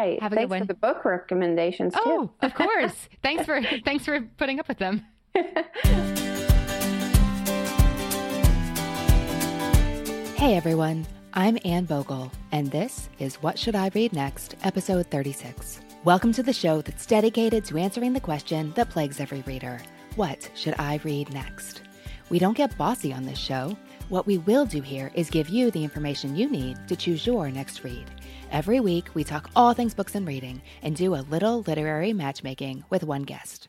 right. Have a Thanks good one. for the book recommendations too. Oh, of course. thanks for thanks for putting up with them. Hey everyone, I'm Anne Bogel, and this is What Should I Read Next, episode 36. Welcome to the show that's dedicated to answering the question that plagues every reader What should I read next? We don't get bossy on this show. What we will do here is give you the information you need to choose your next read. Every week, we talk all things books and reading and do a little literary matchmaking with one guest.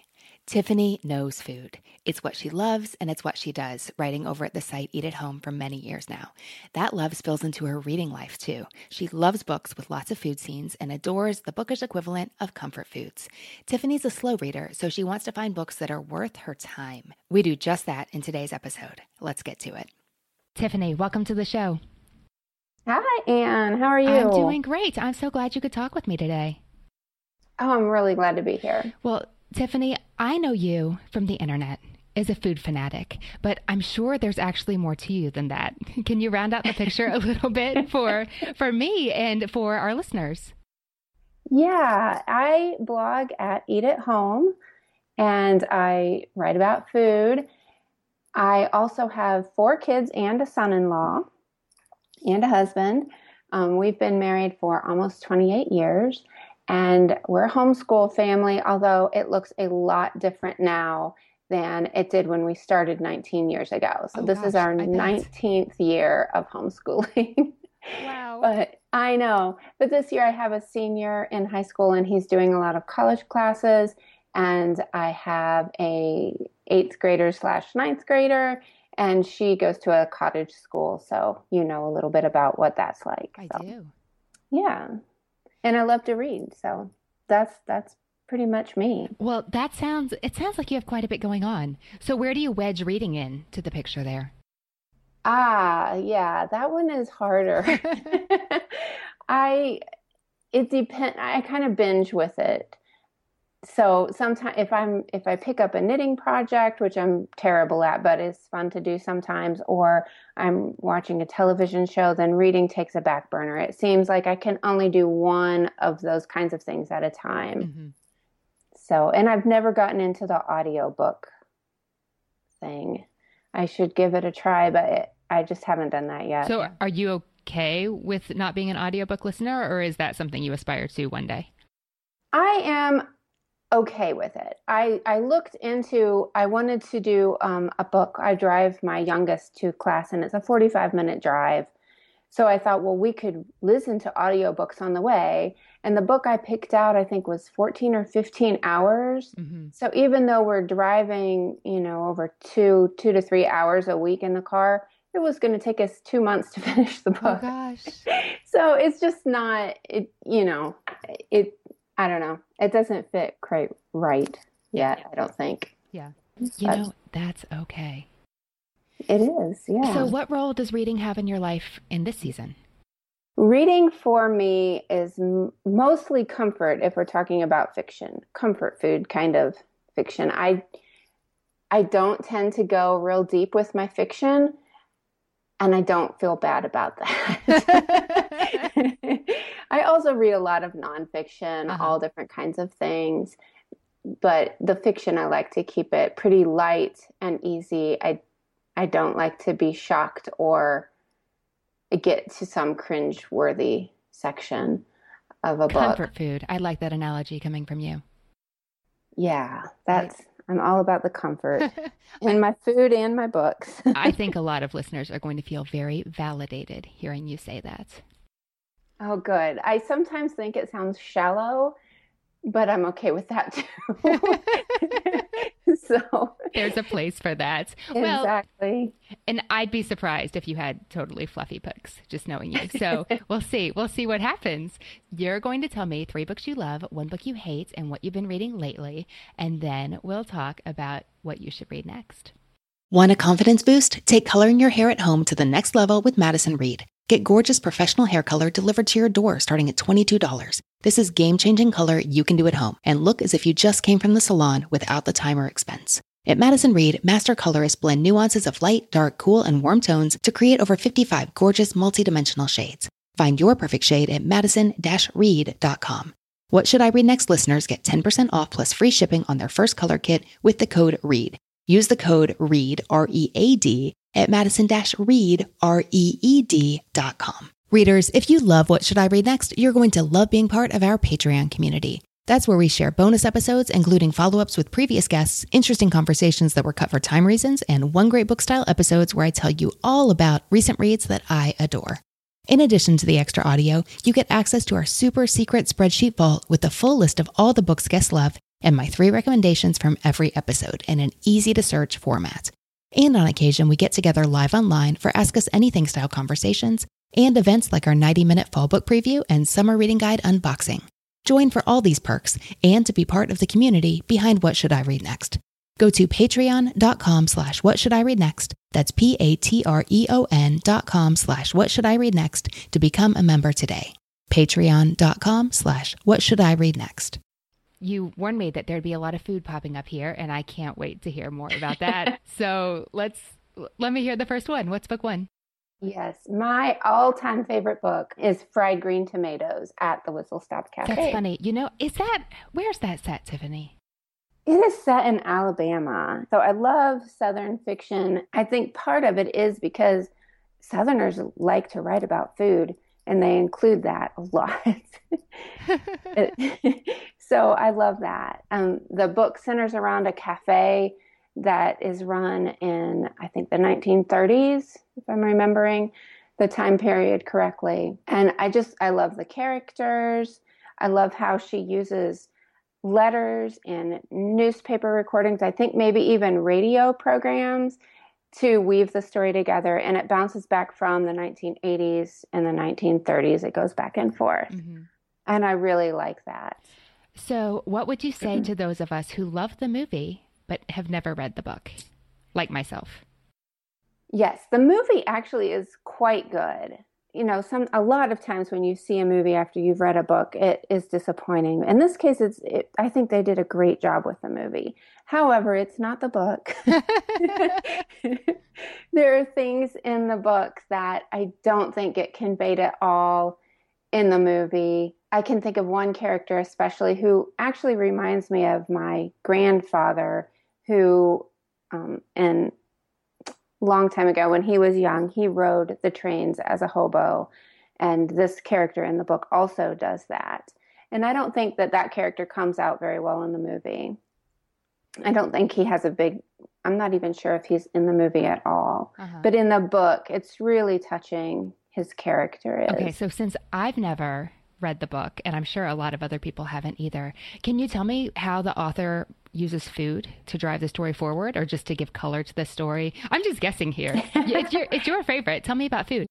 Tiffany knows food. It's what she loves and it's what she does, writing over at the site Eat at Home for many years now. That love spills into her reading life too. She loves books with lots of food scenes and adores the bookish equivalent of comfort foods. Tiffany's a slow reader, so she wants to find books that are worth her time. We do just that in today's episode. Let's get to it. Tiffany, welcome to the show. Hi, Anne. How are you? I'm doing great. I'm so glad you could talk with me today. Oh, I'm really glad to be here. Well, Tiffany, I know you from the internet as a food fanatic, but I'm sure there's actually more to you than that. Can you round out the picture a little bit for for me and for our listeners? Yeah, I blog at Eat at Home and I write about food. I also have four kids and a son in law and a husband. Um, we've been married for almost 28 years and we're a homeschool family, although it looks a lot different now than it did when we started 19 years ago. So Oh, this is our 19th year of homeschooling. Wow. but I know. But this year I have a senior in high school and he's doing a lot of college classes. And I have a eighth grader slash ninth grader and she goes to a cottage school. So you know a little bit about what that's like. I So, do. Yeah. And I love to read. So that's that's pretty much me. Well, that sounds it sounds like you have quite a bit going on. So where do you wedge reading in to the picture there? Ah, yeah, that one is harder. I it depend I kind of binge with it. So sometimes if I'm if I pick up a knitting project, which I'm terrible at, but it's fun to do sometimes, or I'm watching a television show, then reading takes a back burner. It seems like I can only do one of those kinds of things at a time. Mhm. So, and I've never gotten into the audiobook thing. I should give it a try, but it, I just haven't done that yet. So are you okay with not being an audiobook listener or is that something you aspire to one day? I am okay with it. I, I looked into, I wanted to do um, a book. I drive my youngest to class and it's a 45 minute drive. So I thought, well, we could listen to audiobooks on the way. And the book I picked out, I think, was 14 or 15 hours. hmm So even though we're driving, you know, over two, two to three hours a week in the car, it was going to take us two months to finish the book. Oh book. gosh. so it's just not, it, you know, it, I don't know. It doesn't fit quite right yet, I don't think. Yeah. You But know, that's okay. it is, yeah. So what role does reading have in your life in this season? Reading for me is m- mostly comfort if we're talking about fiction, comfort food kind of fiction. I I don't tend to go real deep with my fiction and I don't feel bad about that. I also read a lot of nonfiction, Uh-huh. all different kinds of things. But the fiction I like to keep it pretty light and easy. I I don't like to be shocked or get to some cringe worthy section. of a book. Comfort food. I like that analogy coming from you. Yeah, that's I'm all about the comfort in my food and my books. I think a lot of listeners are going to feel very validated hearing you say that. Oh, good. I sometimes think it sounds shallow, but I'm okay with that too. so there's a place for that. Exactly. Well, and I'd be surprised if you had totally fluffy books, just knowing you. So we'll see. We'll see what happens. You're going to tell me three books you love, one book you hate, and what you've been reading lately. And then we'll talk about what you should read next. Want a confidence boost? Take coloring your hair at home to the next level with Madison Reed. Get gorgeous professional hair color delivered to your door starting at $22. This is game changing color you can do at home and look as if you just came from the salon without the time or expense. At Madison Reed, master colorists blend nuances of light, dark, cool, and warm tones to create over 55 gorgeous multidimensional shades. Find your perfect shade at madison-reed.com. What Should I Read Next listeners get 10% off plus free shipping on their first color kit with the code READ. Use the code READ, R E A D, at madison-reed, R-E-E-D.com. Readers, if you love What Should I Read Next, you're going to love being part of our Patreon community. That's where we share bonus episodes, including follow ups with previous guests, interesting conversations that were cut for time reasons, and one great book style episodes where I tell you all about recent reads that I adore. In addition to the extra audio, you get access to our super secret spreadsheet vault with the full list of all the books guests love and my three recommendations from every episode in an easy to search format. And on occasion, we get together live online for Ask Us Anything style conversations and events like our 90 minute fall book preview and summer reading guide unboxing. Join for all these perks and to be part of the community behind What Should I Read Next. Go to patreon.com slash what should I read next. That's P-A-T-R-E-O-N dot com slash what should I read next to become a member today. Patreon.com slash what should I read next you warned me that there'd be a lot of food popping up here, and I can't wait to hear more about that. so let's let me hear the first one. What's book one? Yes, my all-time favorite book is Fried Green Tomatoes at the Whistle Stop Cafe. That's funny. You know, is that where's that set, Tiffany? It is set in Alabama. So I love Southern fiction. I think part of it is because Southerners like to write about food and they include that a lot. so I love that. Um, the book centers around a cafe that is run in, I think, the 1930s, if I'm remembering the time period correctly. And I just, I love the characters. I love how she uses letters and newspaper recordings, I think maybe even radio programs to weave the story together and it bounces back from the 1980s and the 1930s it goes back and forth mm-hmm. and i really like that so what would you say to those of us who love the movie but have never read the book? Like myself. Yes the movie actually is quite good. You know some a lot of times when you see a movie after you've read a book it is disappointing. In this case it's it, i think they did a great job with the movie. However it's not the book. There are things in the book that i don't think get conveyed at all in the movie i can think of one character especially who actually reminds me of my grandfather who um, in long time ago when he was young, he rode the trains as a hobo. And this character in the book also does that. And I don't think that that character comes out very well in the movie. I don't think he has a big, I'm not even sure if he's in the movie at all. Uh-huh. But in the book, it's really touching his character is. Okay, so since I've never read the book, and I'm sure a lot of other people haven't either. Can you tell me how the author uses food to drive the story forward or just to give color to the story? I'm just guessing here. it's, your, it's your favorite. Tell me about food.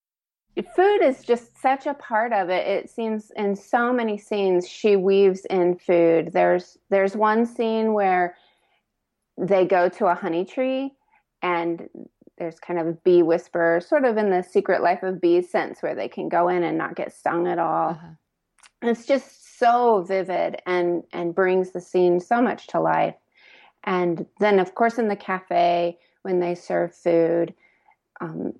Food is just such a part of it. It seems in so many scenes she weaves in food. There's there's one scene where they go to a honey tree and there's kind of a bee whisperer, sort of in the secret life of bees sense where they can go in and not get stung at all. Uh-huh it's just so vivid and and brings the scene so much to life. And then of course in the cafe when they serve food um,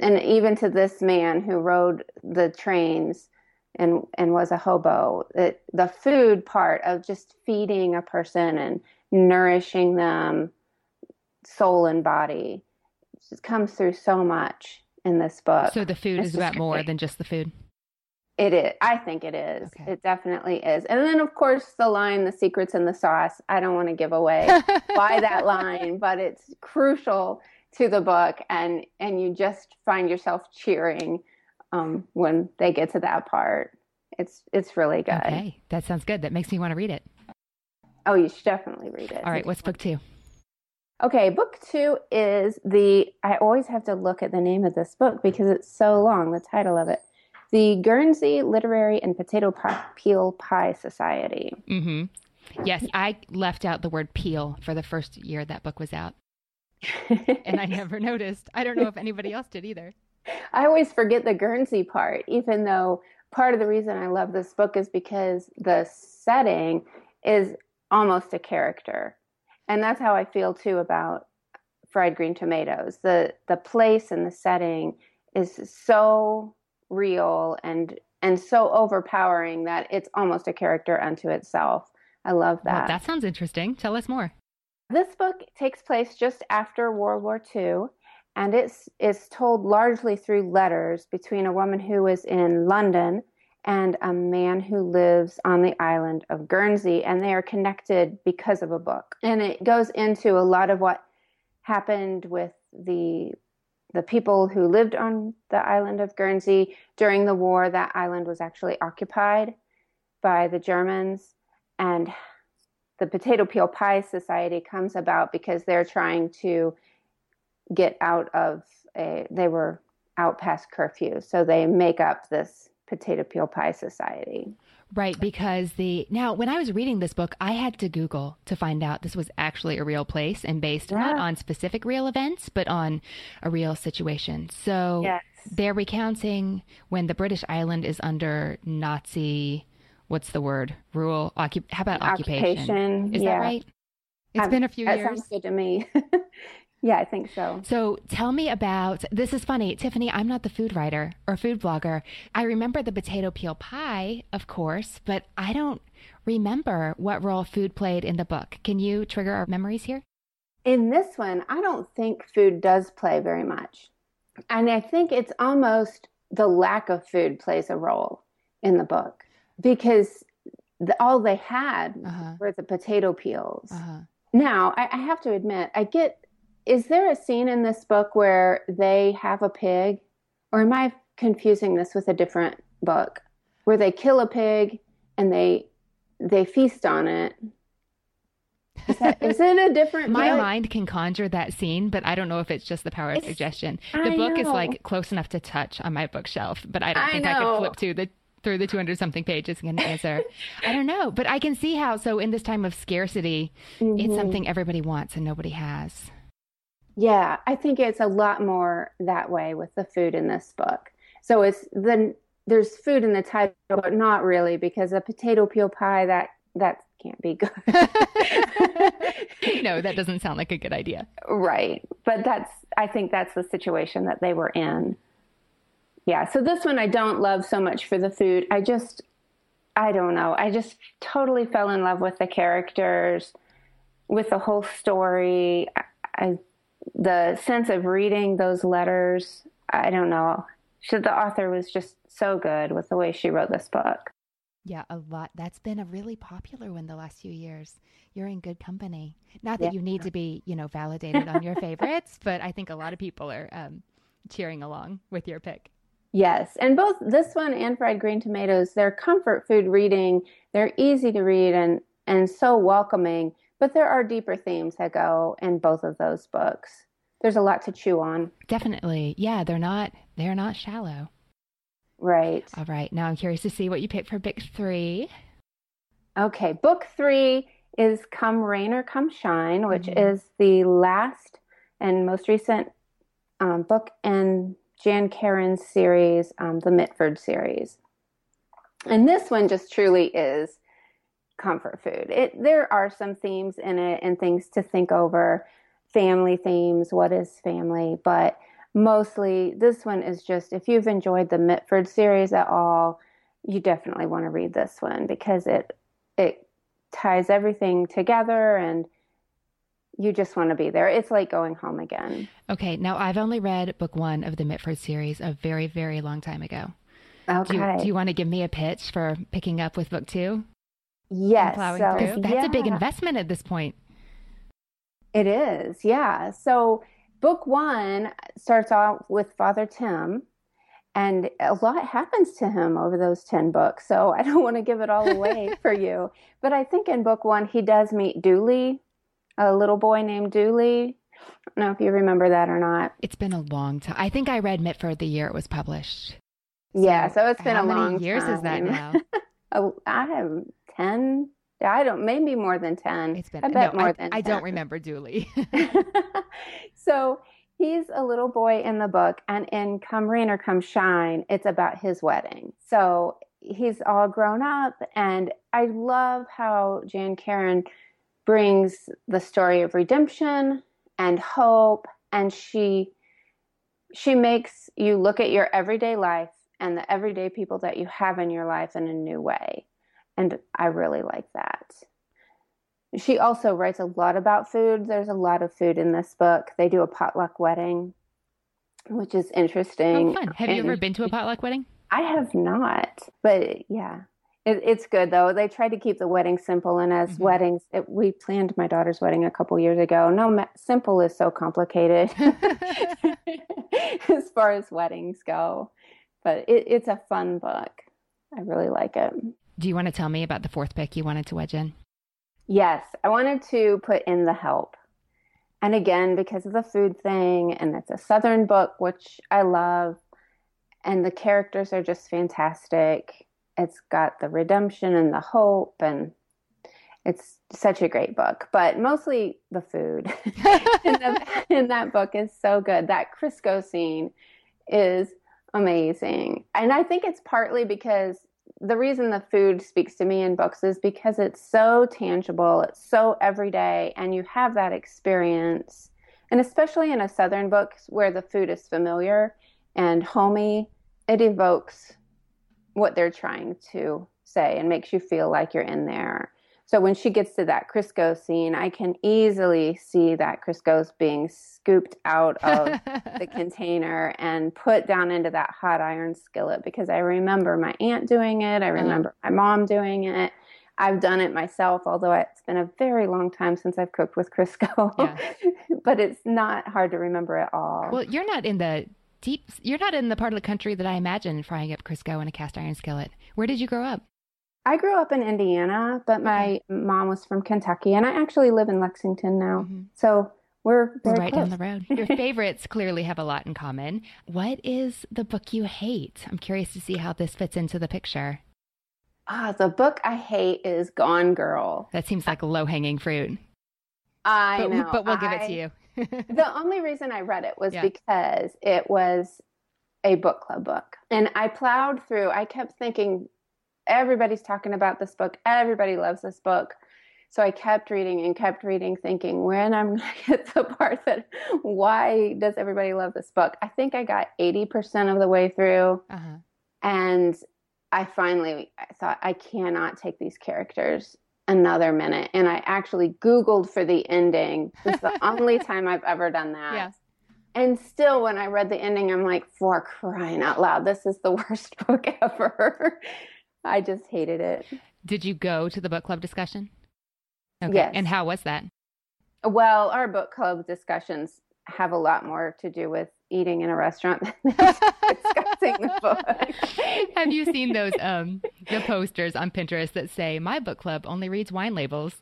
and even to this man who rode the trains and and was a hobo it, the food part of just feeding a person and nourishing them soul and body just comes through so much in this book. So the food it's is about more than just the food It is. I think it is. Okay. It definitely is. And then, of course, the line, the secrets in the sauce. I don't want to give away by that line, but it's crucial to the book. And, and you just find yourself cheering um, when they get to that part. It's, it's really good. Okay, that sounds good. That makes me want to read it. Oh, you should definitely read it. All right, what's book two? Okay, book two is the. I always have to look at the name of this book because it's so long, the title of it. The Guernsey Literary and Potato Peel Pie Society. Mm-hmm. Yes, I left out the word peel for the first year that book was out. and I never noticed. I don't know if anybody else did either. I always forget the Guernsey part, even though part of the reason I love this book is because the setting is almost a character. And that's how I feel too about fried green tomatoes. The the place and the setting is so real and and so overpowering that it's almost a character unto itself. I love that. Well, that sounds interesting. Tell us more. This book takes place just after World War II, and it's it's told largely through letters between a woman who is in London and a man who lives on the island of Guernsey, and they are connected because of a book. And it goes into a lot of what happened with the the people who lived on the island of Guernsey during the war. That island was actually occupied by the Germans, and the Potato Peel Pie Society comes about because they're trying to get out of a. They were out past curfew, so they make up this Potato Peel Pie Society. Right, because the now when I was reading this book, I had to Google to find out this was actually a real place and based Yeah. not on specific real events, but on a real situation. So Yes. they're recounting when the British island is under Nazi, what's the word? Rule, occup- how about occupation? Occupation, Is yeah. that right? It's Um, been a few years. That years. sounds good to me. yeah, I think so. So tell me about this is funny. Tiffany, I'm not the food writer or food blogger. I remember the potato peel pie, of course, but I don't remember what role food played in the book. Can you trigger our memories here? In this one, I don't think food does play very much. And I think it's almost the lack of food plays a role in the book because the, all they had Uh-huh. were the potato peels. Uh-huh. Now, I, I have to admit, I get. Is there a scene in this book where they have a pig, or am I confusing this with a different book, where they kill a pig and they they feast on it? Is, that, is it a different? My book? mind can conjure that scene, but I don't know if it's just the power of It's- suggestion. The I book is like close enough to touch on my bookshelf, but I don't I think I could flip to the through the 200 something pages and answer. I don't know, but I can see how so in this time of scarcity, it's Mhm. something everybody wants and nobody has. Yeah, I think it's a lot more that way with the food in this book. So it's then there's food in the title, but not really because a potato peel pie that that can't be good. no, that doesn't sound like a good idea. right. But that's I think that's the situation that they were in. Yeah. So this one I don't love so much for the food. I just I don't know. I just totally fell in love with the characters, with the whole story. I, I the sense of reading those letters. I don't know. She, the author was just so good with the way she wrote this book. Yeah, a lot. That's been a really popular one the last few years. You're in good company. Not that Yeah. you need to be, you know, validated on your favorites, but I think a lot of people are um, cheering along with your pick. Yes, and both this one and fried green tomatoes, they're comfort food reading. They're easy to read and and so welcoming. But there are deeper themes that go in both of those books. There's a lot to chew on. Definitely. Yeah, they're not they're not shallow. Right. All right. Now I'm curious to see what you picked for book 3. Okay, book three is Come Rain or Come Shine, which Mhm. is the last and most recent um, book in Jan Karon's series, um, the Mitford series. And this one just truly is comfort food. It there are some themes in it and things to think over, family themes, what is family, but mostly this one is just if you've enjoyed the Mitford series at all, you definitely want to read this one because it it ties everything together and you just want to be there. It's like going home again. Okay, now I've only read book 1 of the Mitford series a very very long time ago. Okay. Do you, do you want to give me a pitch for picking up with book two? Yes. Plowing so, through? That's a big investment at this point. It is, yeah. So book one starts off with Father Tim, and a lot happens to him over those 10 books. So I don't want to give it all away for you. But I think in book one, he does meet Dooley, a little boy named Dooley. I don't know if you remember that or not. It's been a long time. I think I read Mitford the year it was published. yeah, so it's been How a many long years is that now? Oh, I have 10. I don't, maybe more than 10. It's been. I bet no, more I, than I don't remember Dooley. so he's a little boy in the book, and in Come Rain or Come Shine, it's about his wedding. So he's all grown up, and I love how Jan Karon brings the story of redemption and hope, and she she makes you look at your everyday life and the everyday people that you have in your life in a new way. And I really like that. She also writes a lot about food. There's a lot of food in this book. They do a potluck wedding, which is interesting. oh, fun. Have you ever been to a potluck wedding? I have not, but yeah, it, it's good though. They try to keep the wedding simple, and as Mhm. weddings, it, we planned my daughter's wedding a couple years ago. No, ma- simple is so complicated as far as weddings go, but it, it's a fun book. I really like it. Do you want to tell me about the fourth pick you wanted to wedge in? Yes, I wanted to put in the help. And again, because of the food thing, and it's a Southern book, which I love, and the characters are just fantastic. It's got the redemption and the hope, and it's such a great book. But mostly the food in, the, in that book is so good. That Crisco scene is amazing. And I think it's partly because the reason the food speaks to me in books is because it's so tangible, it's so everyday, and you have that experience. And especially in a Southern book where the food is familiar and homey, it evokes what they're trying to say and makes you feel like you're in there. So when she gets to that Crisco scene, I can easily see that Crisco's being scooped out of the container and put down into that hot iron skillet because I remember my aunt doing it. I mm-hmm. remember my mom doing it. I've done it myself, although it's been a very long time since I've cooked with Crisco. Yeah. but it's not hard to remember at all. well, you're not in the deep. You're not in the part of the country that I imagine frying up Crisco in a cast iron skillet. Where did you grow up? I grew up in Indiana, but my mom was from Kentucky, and I actually live in Lexington now. Mhm. So we're We're right close. down the road. Your favorites clearly have a lot in common. What is the book you hate? I'm curious to see how this fits into the picture. Ah, the book I hate is Gone Girl. That seems like low hanging fruit. I But, know, but we'll give it to you. the only reason I read it was Yeah. because it was a book club book. And I plowed through, I kept thinking, everybody's talking about this book, everybody loves this book. So I kept reading and kept reading, thinking, when I'm going to get to the part that, why does everybody love this book? I think I got 80% of the way through. uh-huh. And I finally thought, I cannot take these characters another minute. And I actually Googled for the ending. It's the only time I've ever done that. Yeah. And still, when I read the ending, I'm like, for crying out loud, this is the worst book ever. I just hated it. Did you go to the book club discussion? Okay. Yes. And how was that? Well, our book club discussions have a lot more to do with eating in a restaurant than discussing the book. Have you seen those um the posters on Pinterest that say my book club only reads wine labels?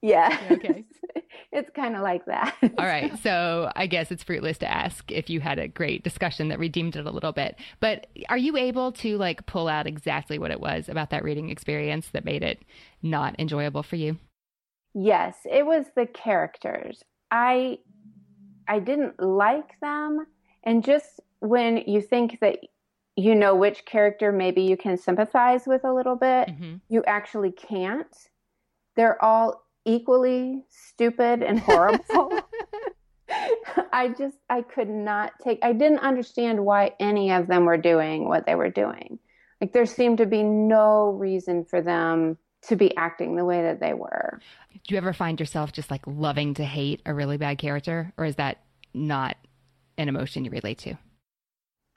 Yeah. Okay. It's kind of like that. All right. So I guess it's fruitless to ask if you had a great discussion that redeemed it a little bit. But are you able to like pull out exactly what it was about that reading experience that made it not enjoyable for you? Yes, it was the characters. I I didn't like them and just when you think that you know which character maybe you can sympathize with a little bit, hmm you actually can't. They're all equally stupid and horrible. I just I could not take I didn't understand why any of them were doing what they were doing. Like there seemed to be no reason for them to be acting the way that they were. Do you ever find yourself just like loving to hate a really bad character, or is that not an emotion you relate to?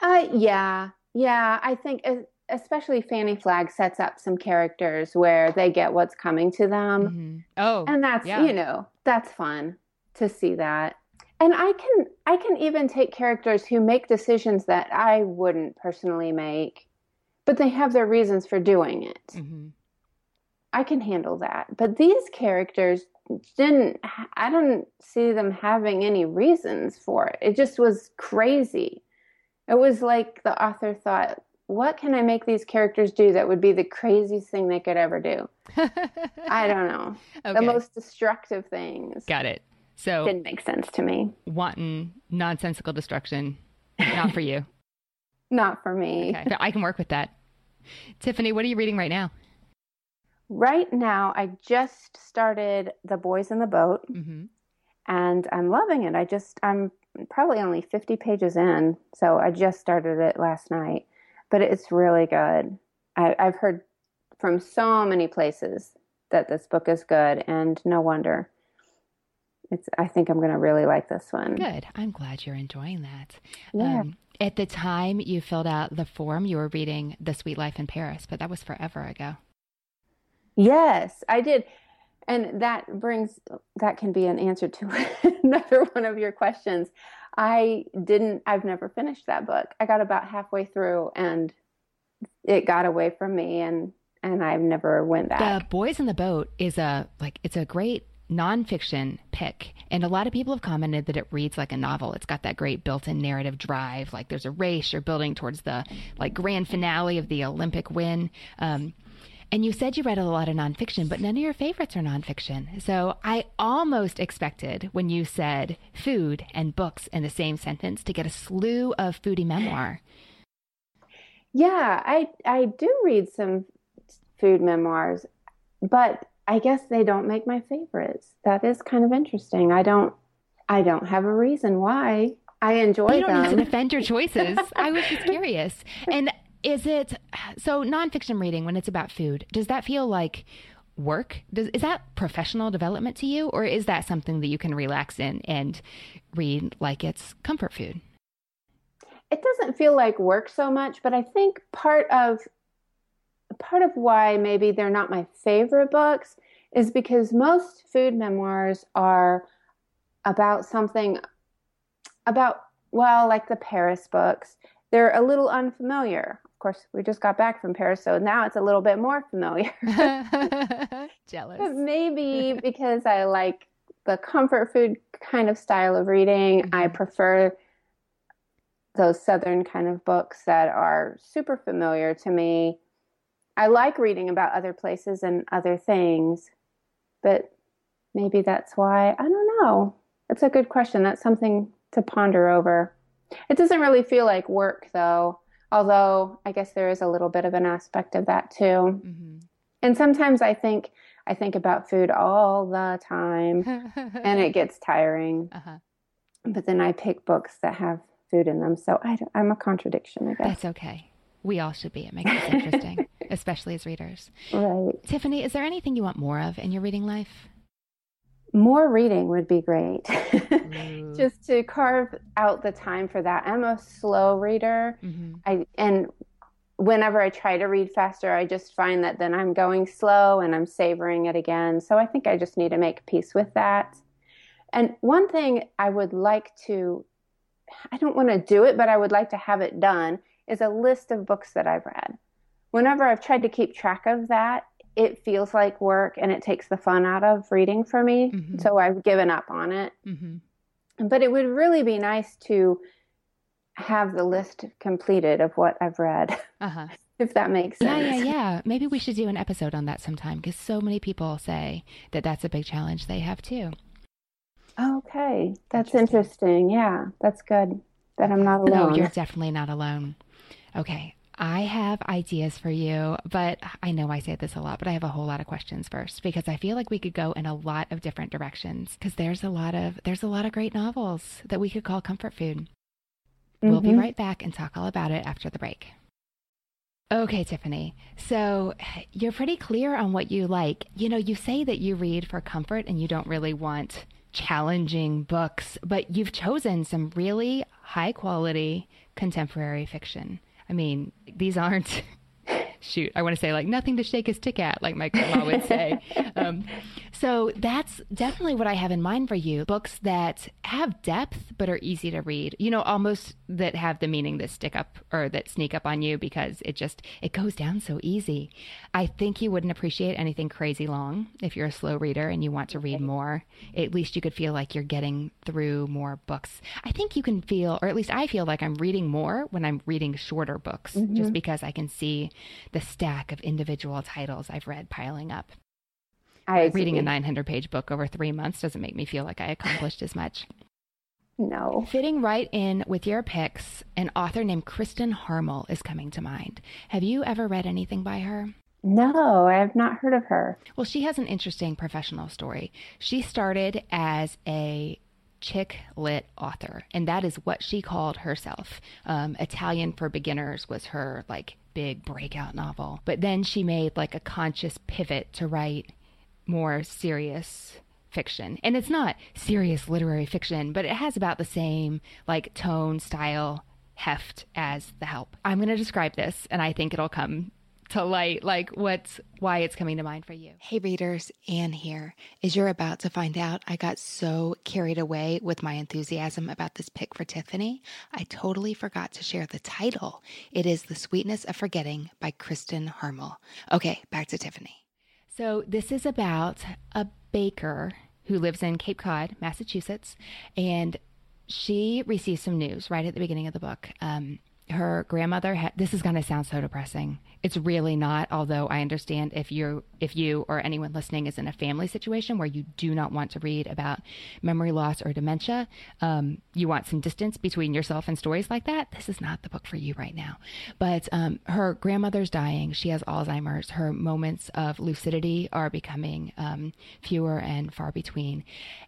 Uh yeah. Yeah, I think especially Fanny Flagg sets up some characters where they get what's coming to them. Mm-hmm. Oh, and that's yeah. you know that's fun to see that. And I can I can even take characters who make decisions that I wouldn't personally make, but they have their reasons for doing it. Mm-hmm. I can handle that. But these characters didn't I don't see them having any reasons for it. It just was crazy. It was like the author thought, what can I make these characters do that would be the craziest thing they could ever do? I don't know. Okay. The most destructive things. Got it. So didn't make sense to me. Wanton, nonsensical destruction, not for you. not for me. Okay. I can work with that. Tiffany, what are you reading right now? Right now, I just started The Boys in the Boat, mm-hmm. and I'm loving it. I just, I'm probably only 50 pages in, so I just started it last night but it's really good. I, I've heard from so many places that this book is good, and no wonder. It's. I think I'm going to really like this one. Good. I'm glad you're enjoying that. Yeah. Um, at the time you filled out the form, you were reading The Sweet Life in Paris, but that was forever ago. Yes, I did. And that brings, that can be an answer to another one of your questions. I didn't, I've never finished that book. I got about halfway through and it got away from me and, and I've never went back. The Boys in the Boat is a, like, it's a great nonfiction pick. And a lot of people have commented that it reads like a novel. It's got that great built in narrative drive. Like there's a race, you're building towards the like grand finale of the Olympic win. Um, and you said you read a lot of nonfiction, but none of your favorites are nonfiction. So I almost expected when you said food and books in the same sentence to get a slew of foodie memoir. Yeah, I I do read some food memoirs, but I guess they don't make my favorites. That is kind of interesting. I don't I don't have a reason why. I enjoy you don't them. need to defend your choices. I was just curious. And is it so nonfiction reading when it's about food? Does that feel like work? Does, is that professional development to you, or is that something that you can relax in and read like it's comfort food? It doesn't feel like work so much, but I think part of part of why maybe they're not my favorite books is because most food memoirs are about something about well, like the Paris books. They're a little unfamiliar course, we just got back from Paris, so now it's a little bit more familiar. Jealous. But maybe because I like the comfort food kind of style of reading, mm-hmm. I prefer those southern kind of books that are super familiar to me. I like reading about other places and other things, but maybe that's why. I don't know. It's a good question. That's something to ponder over. It doesn't really feel like work though. Although I guess there is a little bit of an aspect of that too. Mm-hmm. And sometimes I think I think about food all the time and it gets tiring. Uh-huh. But then I pick books that have food in them. So I, am a contradiction, I guess. That's okay. We all should be. It makes it interesting, especially as readers. Right. Tiffany, is there anything you want more of in your reading life? More reading would be great. Just to carve out the time for that. I'm a slow reader. Mm-hmm. I and whenever I try to read faster, I just find that then I'm going slow and I'm savoring it again. So I think I just need to make peace with that. And one thing I would like to I don't want to do it, but I would like to have it done is a list of books that I've read. Whenever I've tried to keep track of that, it feels like work and it takes the fun out of reading for me. Mm-hmm. So I've given up on it. Mm-hmm. But it would really be nice to have the list completed of what I've read. Uh-huh. if that makes sense. Yeah, yeah, yeah. Maybe we should do an episode on that sometime because so many people say that that's a big challenge they have too. Okay, that's interesting. interesting. Yeah, that's good that I'm not alone. No, you're definitely not alone. Okay, I have ideas for you, but I know I say this a lot, but I have a whole lot of questions first because I feel like we could go in a lot of different directions because there's a lot of there's a lot of great novels that we could call comfort food. Mm-hmm. We'll be mm-hmm. right back and talk all about it after the break. Okay, Tiffany. So you're pretty clear on what you like. You know, you say that you read for comfort and you don't really want challenging books, but you've chosen some really high quality contemporary fiction. I mean, these aren't shoot, I want to say like nothing to shake a stick at, like my grandma would say. um, so that's definitely what I have in mind for you. Books that have depth but are easy to read. You know, almost that have the meaning that stick up or that sneak up on you because it just it goes down so easy. I think you wouldn't appreciate anything crazy long if you're a slow reader and you want to read more. At least you could feel like you're getting through more books. I think you can feel or at least I feel like I'm reading more when I'm reading shorter books mm-hmm. just because I can see the stack of individual titles I've read piling up. I reading a 900 page book over 3 months doesn't make me feel like I accomplished as much. No. Fitting right in with your picks, an author named Kristin Harmel is coming to mind. Have you ever read anything by her? No, I have not heard of her. Well, she has an interesting professional story. She started as a chick lit author, and that is what she called herself. Um, Italian for Beginners was her like big breakout novel. But then she made like a conscious pivot to write more serious fiction. And it's not serious literary fiction, but it has about the same like tone, style, heft as The Help. I'm going to describe this and I think it'll come to light like what's why it's coming to mind for you. Hey readers, Anne here. As you're about to find out, I got so carried away with my enthusiasm about this pick for Tiffany, I totally forgot to share the title. It is The Sweetness of Forgetting by Kristin Harmel. Okay, back to Tiffany. So this is about a baker who lives in Cape Cod, Massachusetts, and she receives some news right at the beginning of the book. Um, her grandmother had this is going to sound so depressing it's really not although i understand if you if you or anyone listening is in a family situation where you do not want to read about memory loss or dementia um, you want some distance between yourself and stories like that this is not the book for you right now. But um, her grandmother's dying. She has alzheimer's. Her moments of lucidity are becoming um, fewer and far between.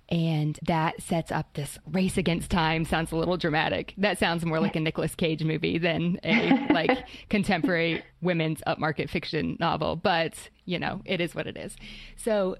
And that sets up this race against time. Sounds a little dramatic. That sounds more like a Nicolas Cage movie than a like contemporary upmarket fiction novel but you know it is what it is. So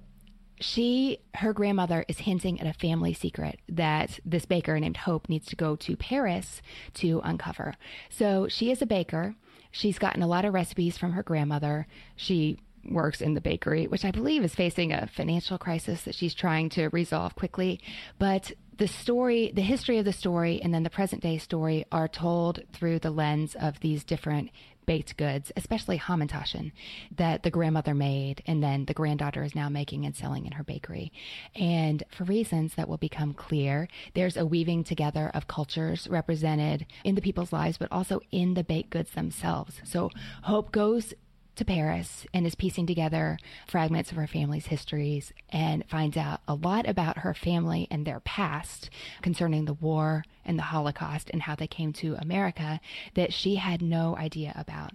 she her grandmother is hinting at a family secret that this baker named Hope needs to go to Paris to uncover. So she is a baker. She's gotten a lot of recipes from her grandmother. She works in the bakery, which I believe is facing a financial crisis that she's trying to resolve quickly. But the story, the history of the story, and then the present day story are told through the lens of these different baked goods, especially Hamantaschen, that the grandmother made and then the granddaughter is now making and selling in her bakery. And for reasons that will become clear, there's a weaving together of cultures represented in the people's lives, but also in the baked goods themselves. So Hope goes to Paris and is piecing together fragments of her family's histories and finds out a lot about her family and their past concerning the war and the Holocaust and how they came to America that she had no idea about.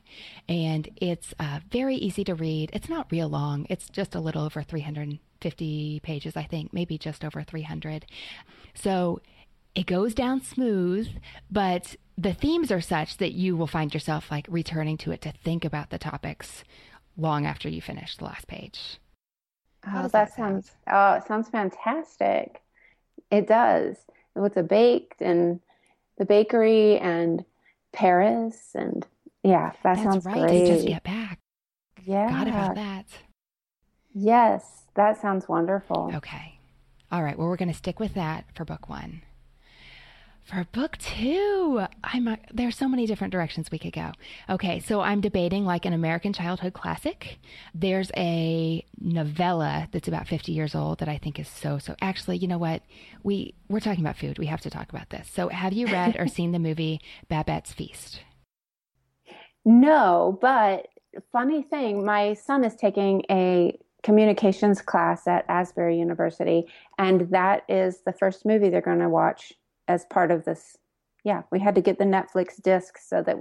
And it's uh, very easy to read. It's not real long, it's just a little over 350 pages, I think, maybe just over 300. So it goes down smooth, but the themes are such that you will find yourself like returning to it to think about the topics long after you finish the last page. Oh, that, that sounds oh, it sounds fantastic. It does. With the baked and the bakery and Paris and yeah, that That's sounds right. great. Just get back. Yeah. Got about that. Yes, that sounds wonderful. Okay. All right. Well, we're going to stick with that for book one. For book two, I'm a, there's so many different directions we could go. Okay, so I'm debating like an American childhood classic. There's a novella that's about 50 years old that I think is so so. Actually, you know what? We we're talking about food. We have to talk about this. So, have you read or seen the movie Babette's Feast? No, but funny thing, my son is taking a communications class at Asbury University, and that is the first movie they're going to watch as part of this. Yeah, we had to get the Netflix disc so that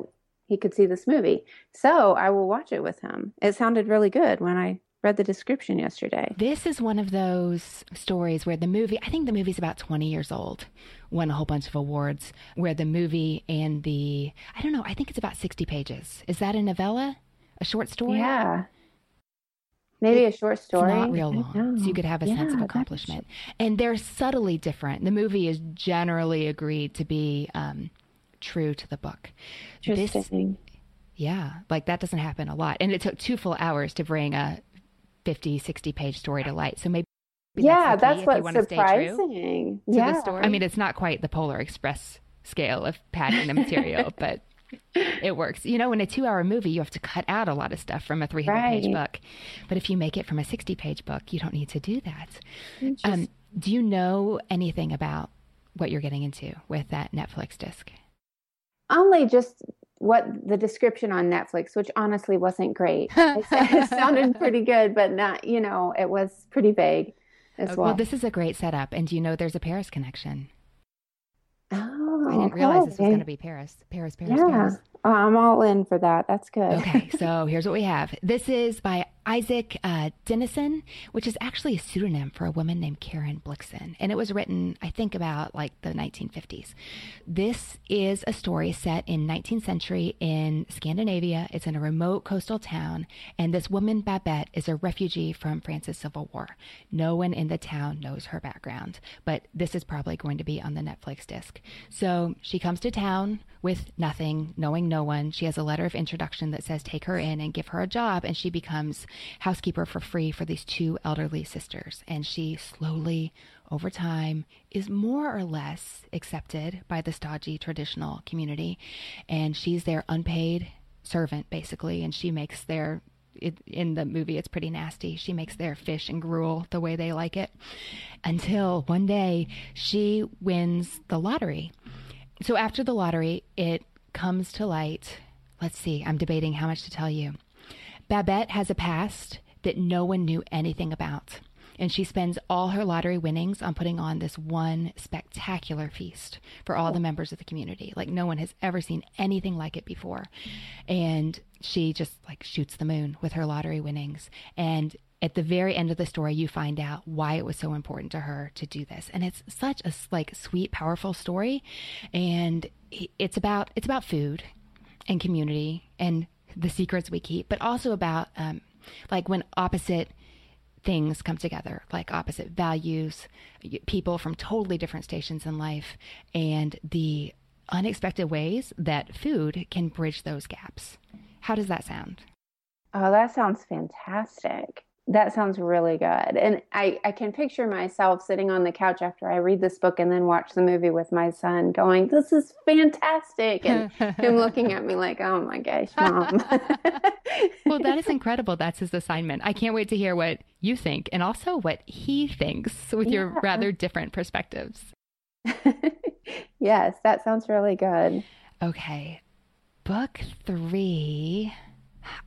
he could see this movie. So I will watch it with him. It sounded really good when I read the description yesterday. This is one of those stories where the movie, I think the movie's about 20 years old, won a whole bunch of awards, where the movie and the, I don't know, I think it's about 60 pages. Is that a novella? A short story? Yeah. Maybe a short story. It's not real long, so you could have a yeah, sense of accomplishment. And they're subtly different. The movie is generally agreed to be um, true to the book. Interesting. This, Yeah. Like that doesn't happen a lot. And it took two full hours to bring a 50, 60 page story to light. So maybe. Yeah, that's, that's what's surprising. yeah. I mean, it's not quite the Polar Express scale of padding the material, but it works. You know, in a two hour movie, you have to cut out a lot of stuff from a 300 right. page book. But if you make it from a 60 page book, you don't need to do that. Um, do you know anything about what you're getting into with that Netflix disc? Only just what the description on Netflix, which honestly wasn't great. it sounded pretty good, but not, you know, it was pretty vague as okay. well. Well, this is a great setup. And do you know there's a Paris connection? Oh, I didn't realize this was going to be Paris. Paris, Paris, yeah. Paris. I'm all in for that. That's good. Okay, so here's what we have. This is by Isak uh, Dinesen, which is actually a pseudonym for a woman named Karen Blixen. And it was written, I think, about like the 1950s. This is a story set in 19th century in Scandinavia. It's in a remote coastal town. And this woman, Babette, is a refugee from France's Civil War. No one in the town knows her background, but this is probably going to be on the Netflix disc. So she comes to town with nothing, knowing no one. She has a letter of introduction that says, take her in and give her a job. And she becomes housekeeper for free for these two elderly sisters. And she slowly, over time, is more or less accepted by the stodgy traditional community. And she's their unpaid servant, basically. And she makes their it, in the movie, it's pretty nasty. She makes their fish and gruel the way they like it until one day she wins the lottery. So after the lottery, it comes to light. Let's see, I'm debating how much to tell you. Babette has a past that no one knew anything about. And she spends all her lottery winnings on putting on this one spectacular feast for all the oh. members of the community. Like no one has ever seen anything like it before. And she just like shoots the moon with her lottery winnings. And at the very end of the story you find out why it was so important to her to do this and it's such a like sweet powerful story and it's about it's about food and community and the secrets we keep, but also about um, like when opposite things come together, like opposite values, people from totally different stations in life, and the unexpected ways that food can bridge those gaps. How does that sound? Oh, that sounds fantastic. That sounds really good. And I, I can picture myself sitting on the couch after I read this book and then watch the movie with my son going, This is fantastic. And him looking at me like, Oh my gosh, mom. well, that is incredible. That's his assignment. I can't wait to hear what you think and also what he thinks with yeah. your rather different perspectives. yes, that sounds really good. Okay. Book three.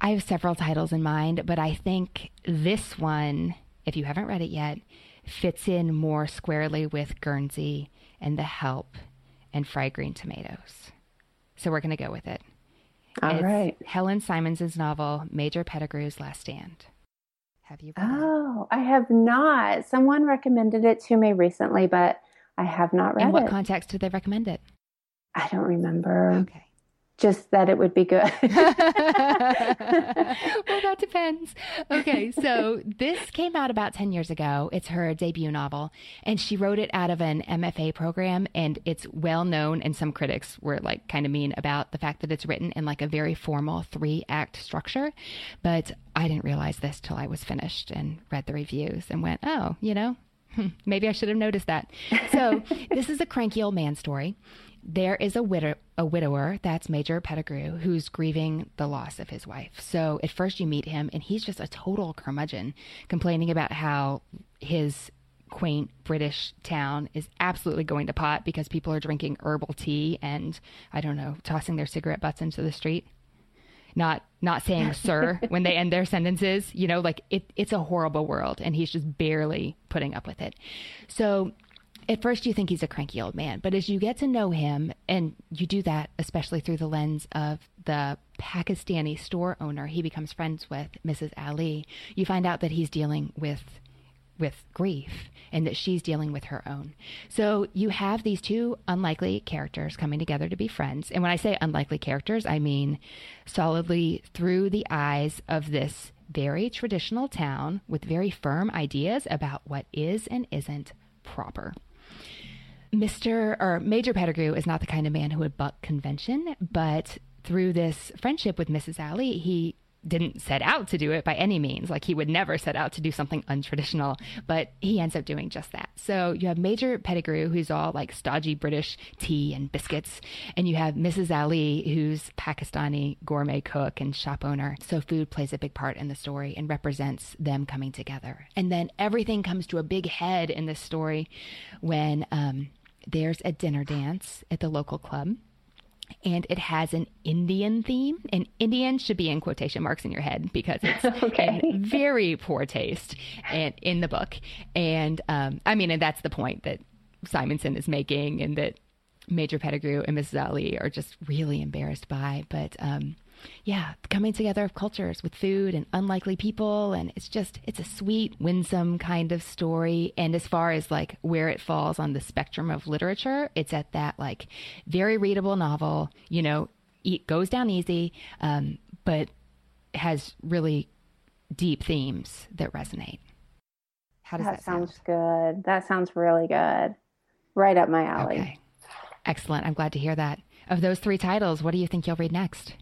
I have several titles in mind, but I think this one, if you haven't read it yet, fits in more squarely with Guernsey and The Help and Fried Green Tomatoes. So we're going to go with it. All it's right. Helen Simonson's novel, Major Pettigrew's Last Stand. Have you? oh, it? I have not. Someone recommended it to me recently, but I have not read it. In what it. context did they recommend it? I don't remember. Okay just that it would be good. well, that depends. Okay, so this came out about 10 years ago. It's her debut novel, and she wrote it out of an MFA program, and it's well known, and some critics were like kind of mean about the fact that it's written in like a very formal three act structure. But I didn't realize this till I was finished and read the reviews and went, oh, you know, hmm, maybe I should have noticed that. So, this is a cranky old man story there is a, widow, a widower, that's Major Pettigrew, who's grieving the loss of his wife. So at first you meet him, and he's just a total curmudgeon, complaining about how his quaint British town is absolutely going to pot because people are drinking herbal tea and, I don't know, tossing their cigarette butts into the street. Not not saying sir when they end their sentences, you know, like it, it's a horrible world and he's just barely putting up with it. So at first you think he's a cranky old man, but as you get to know him, and you do that especially through the lens of the Pakistani store owner he becomes friends with, Mrs. Ali, you find out that he's dealing with with grief and that she's dealing with her own. So you have these two unlikely characters coming together to be friends. And when I say unlikely characters, I mean solidly through the eyes of this very traditional town with very firm ideas about what is and isn't proper. Mr. or Major Pettigrew is not the kind of man who would buck convention, but through this friendship with Mrs. Ali, he didn't set out to do it by any means. Like he would never set out to do something untraditional, but he ends up doing just that. So you have Major Pettigrew, who's all like stodgy British tea and biscuits, and you have Mrs. Ali, who's Pakistani gourmet cook and shop owner. So food plays a big part in the story and represents them coming together. And then everything comes to a big head in this story when um, there's a dinner dance at the local club and it has an Indian theme. And Indian should be in quotation marks in your head because it's okay. in very poor taste and in the book. And um, I mean, and that's the point that Simonson is making, and that Major Pettigrew and Mrs. Ali are just really embarrassed by. But um, yeah, coming together of cultures with food and unlikely people. And it's just, it's a sweet, winsome kind of story. And as far as like where it falls on the spectrum of literature, it's at that like very readable novel, you know, it goes down easy, um, but has really deep themes that resonate. How does that, that sounds sound? good. That sounds really good. Right up my alley. Okay. Excellent. I'm glad to hear that. Of those three titles, what do you think you'll read next?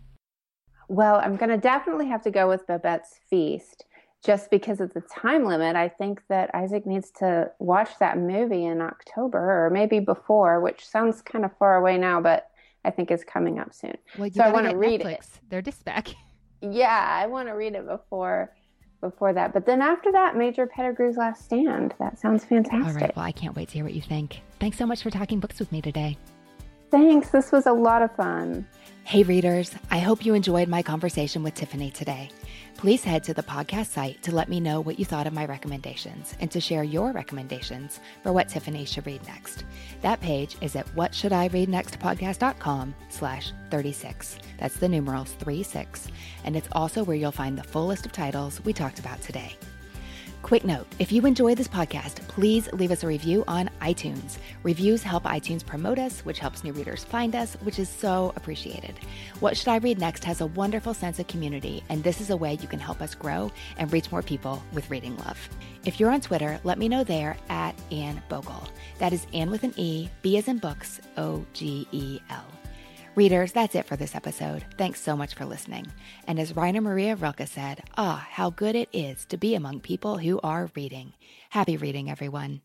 Well, I'm going to definitely have to go with Babette's Feast just because of the time limit. I think that Isaac needs to watch that movie in October or maybe before, which sounds kind of far away now, but I think is coming up soon. Well, so I want to read Netflix. it. They're just back. Yeah, I want to read it before before that. But then after that, Major Pettigrew's Last Stand. That sounds fantastic. All right. Well, I can't wait to hear what you think. Thanks so much for talking books with me today. Thanks. This was a lot of fun. Hey, readers, I hope you enjoyed my conversation with Tiffany today. Please head to the podcast site to let me know what you thought of my recommendations and to share your recommendations for what Tiffany should read next. That page is at whatshouldireadnextpodcast.com slash 36. That's the numerals 36. And it's also where you'll find the full list of titles we talked about today. Quick note if you enjoy this podcast, please leave us a review on iTunes. Reviews help iTunes promote us, which helps new readers find us, which is so appreciated. What Should I Read Next has a wonderful sense of community, and this is a way you can help us grow and reach more people with reading love. If you're on Twitter, let me know there at Anne Bogel. That is Anne with an E, B as in books, O G E L. Readers, that's it for this episode. Thanks so much for listening. And as Rainer Maria Rilke said, ah, how good it is to be among people who are reading. Happy reading, everyone.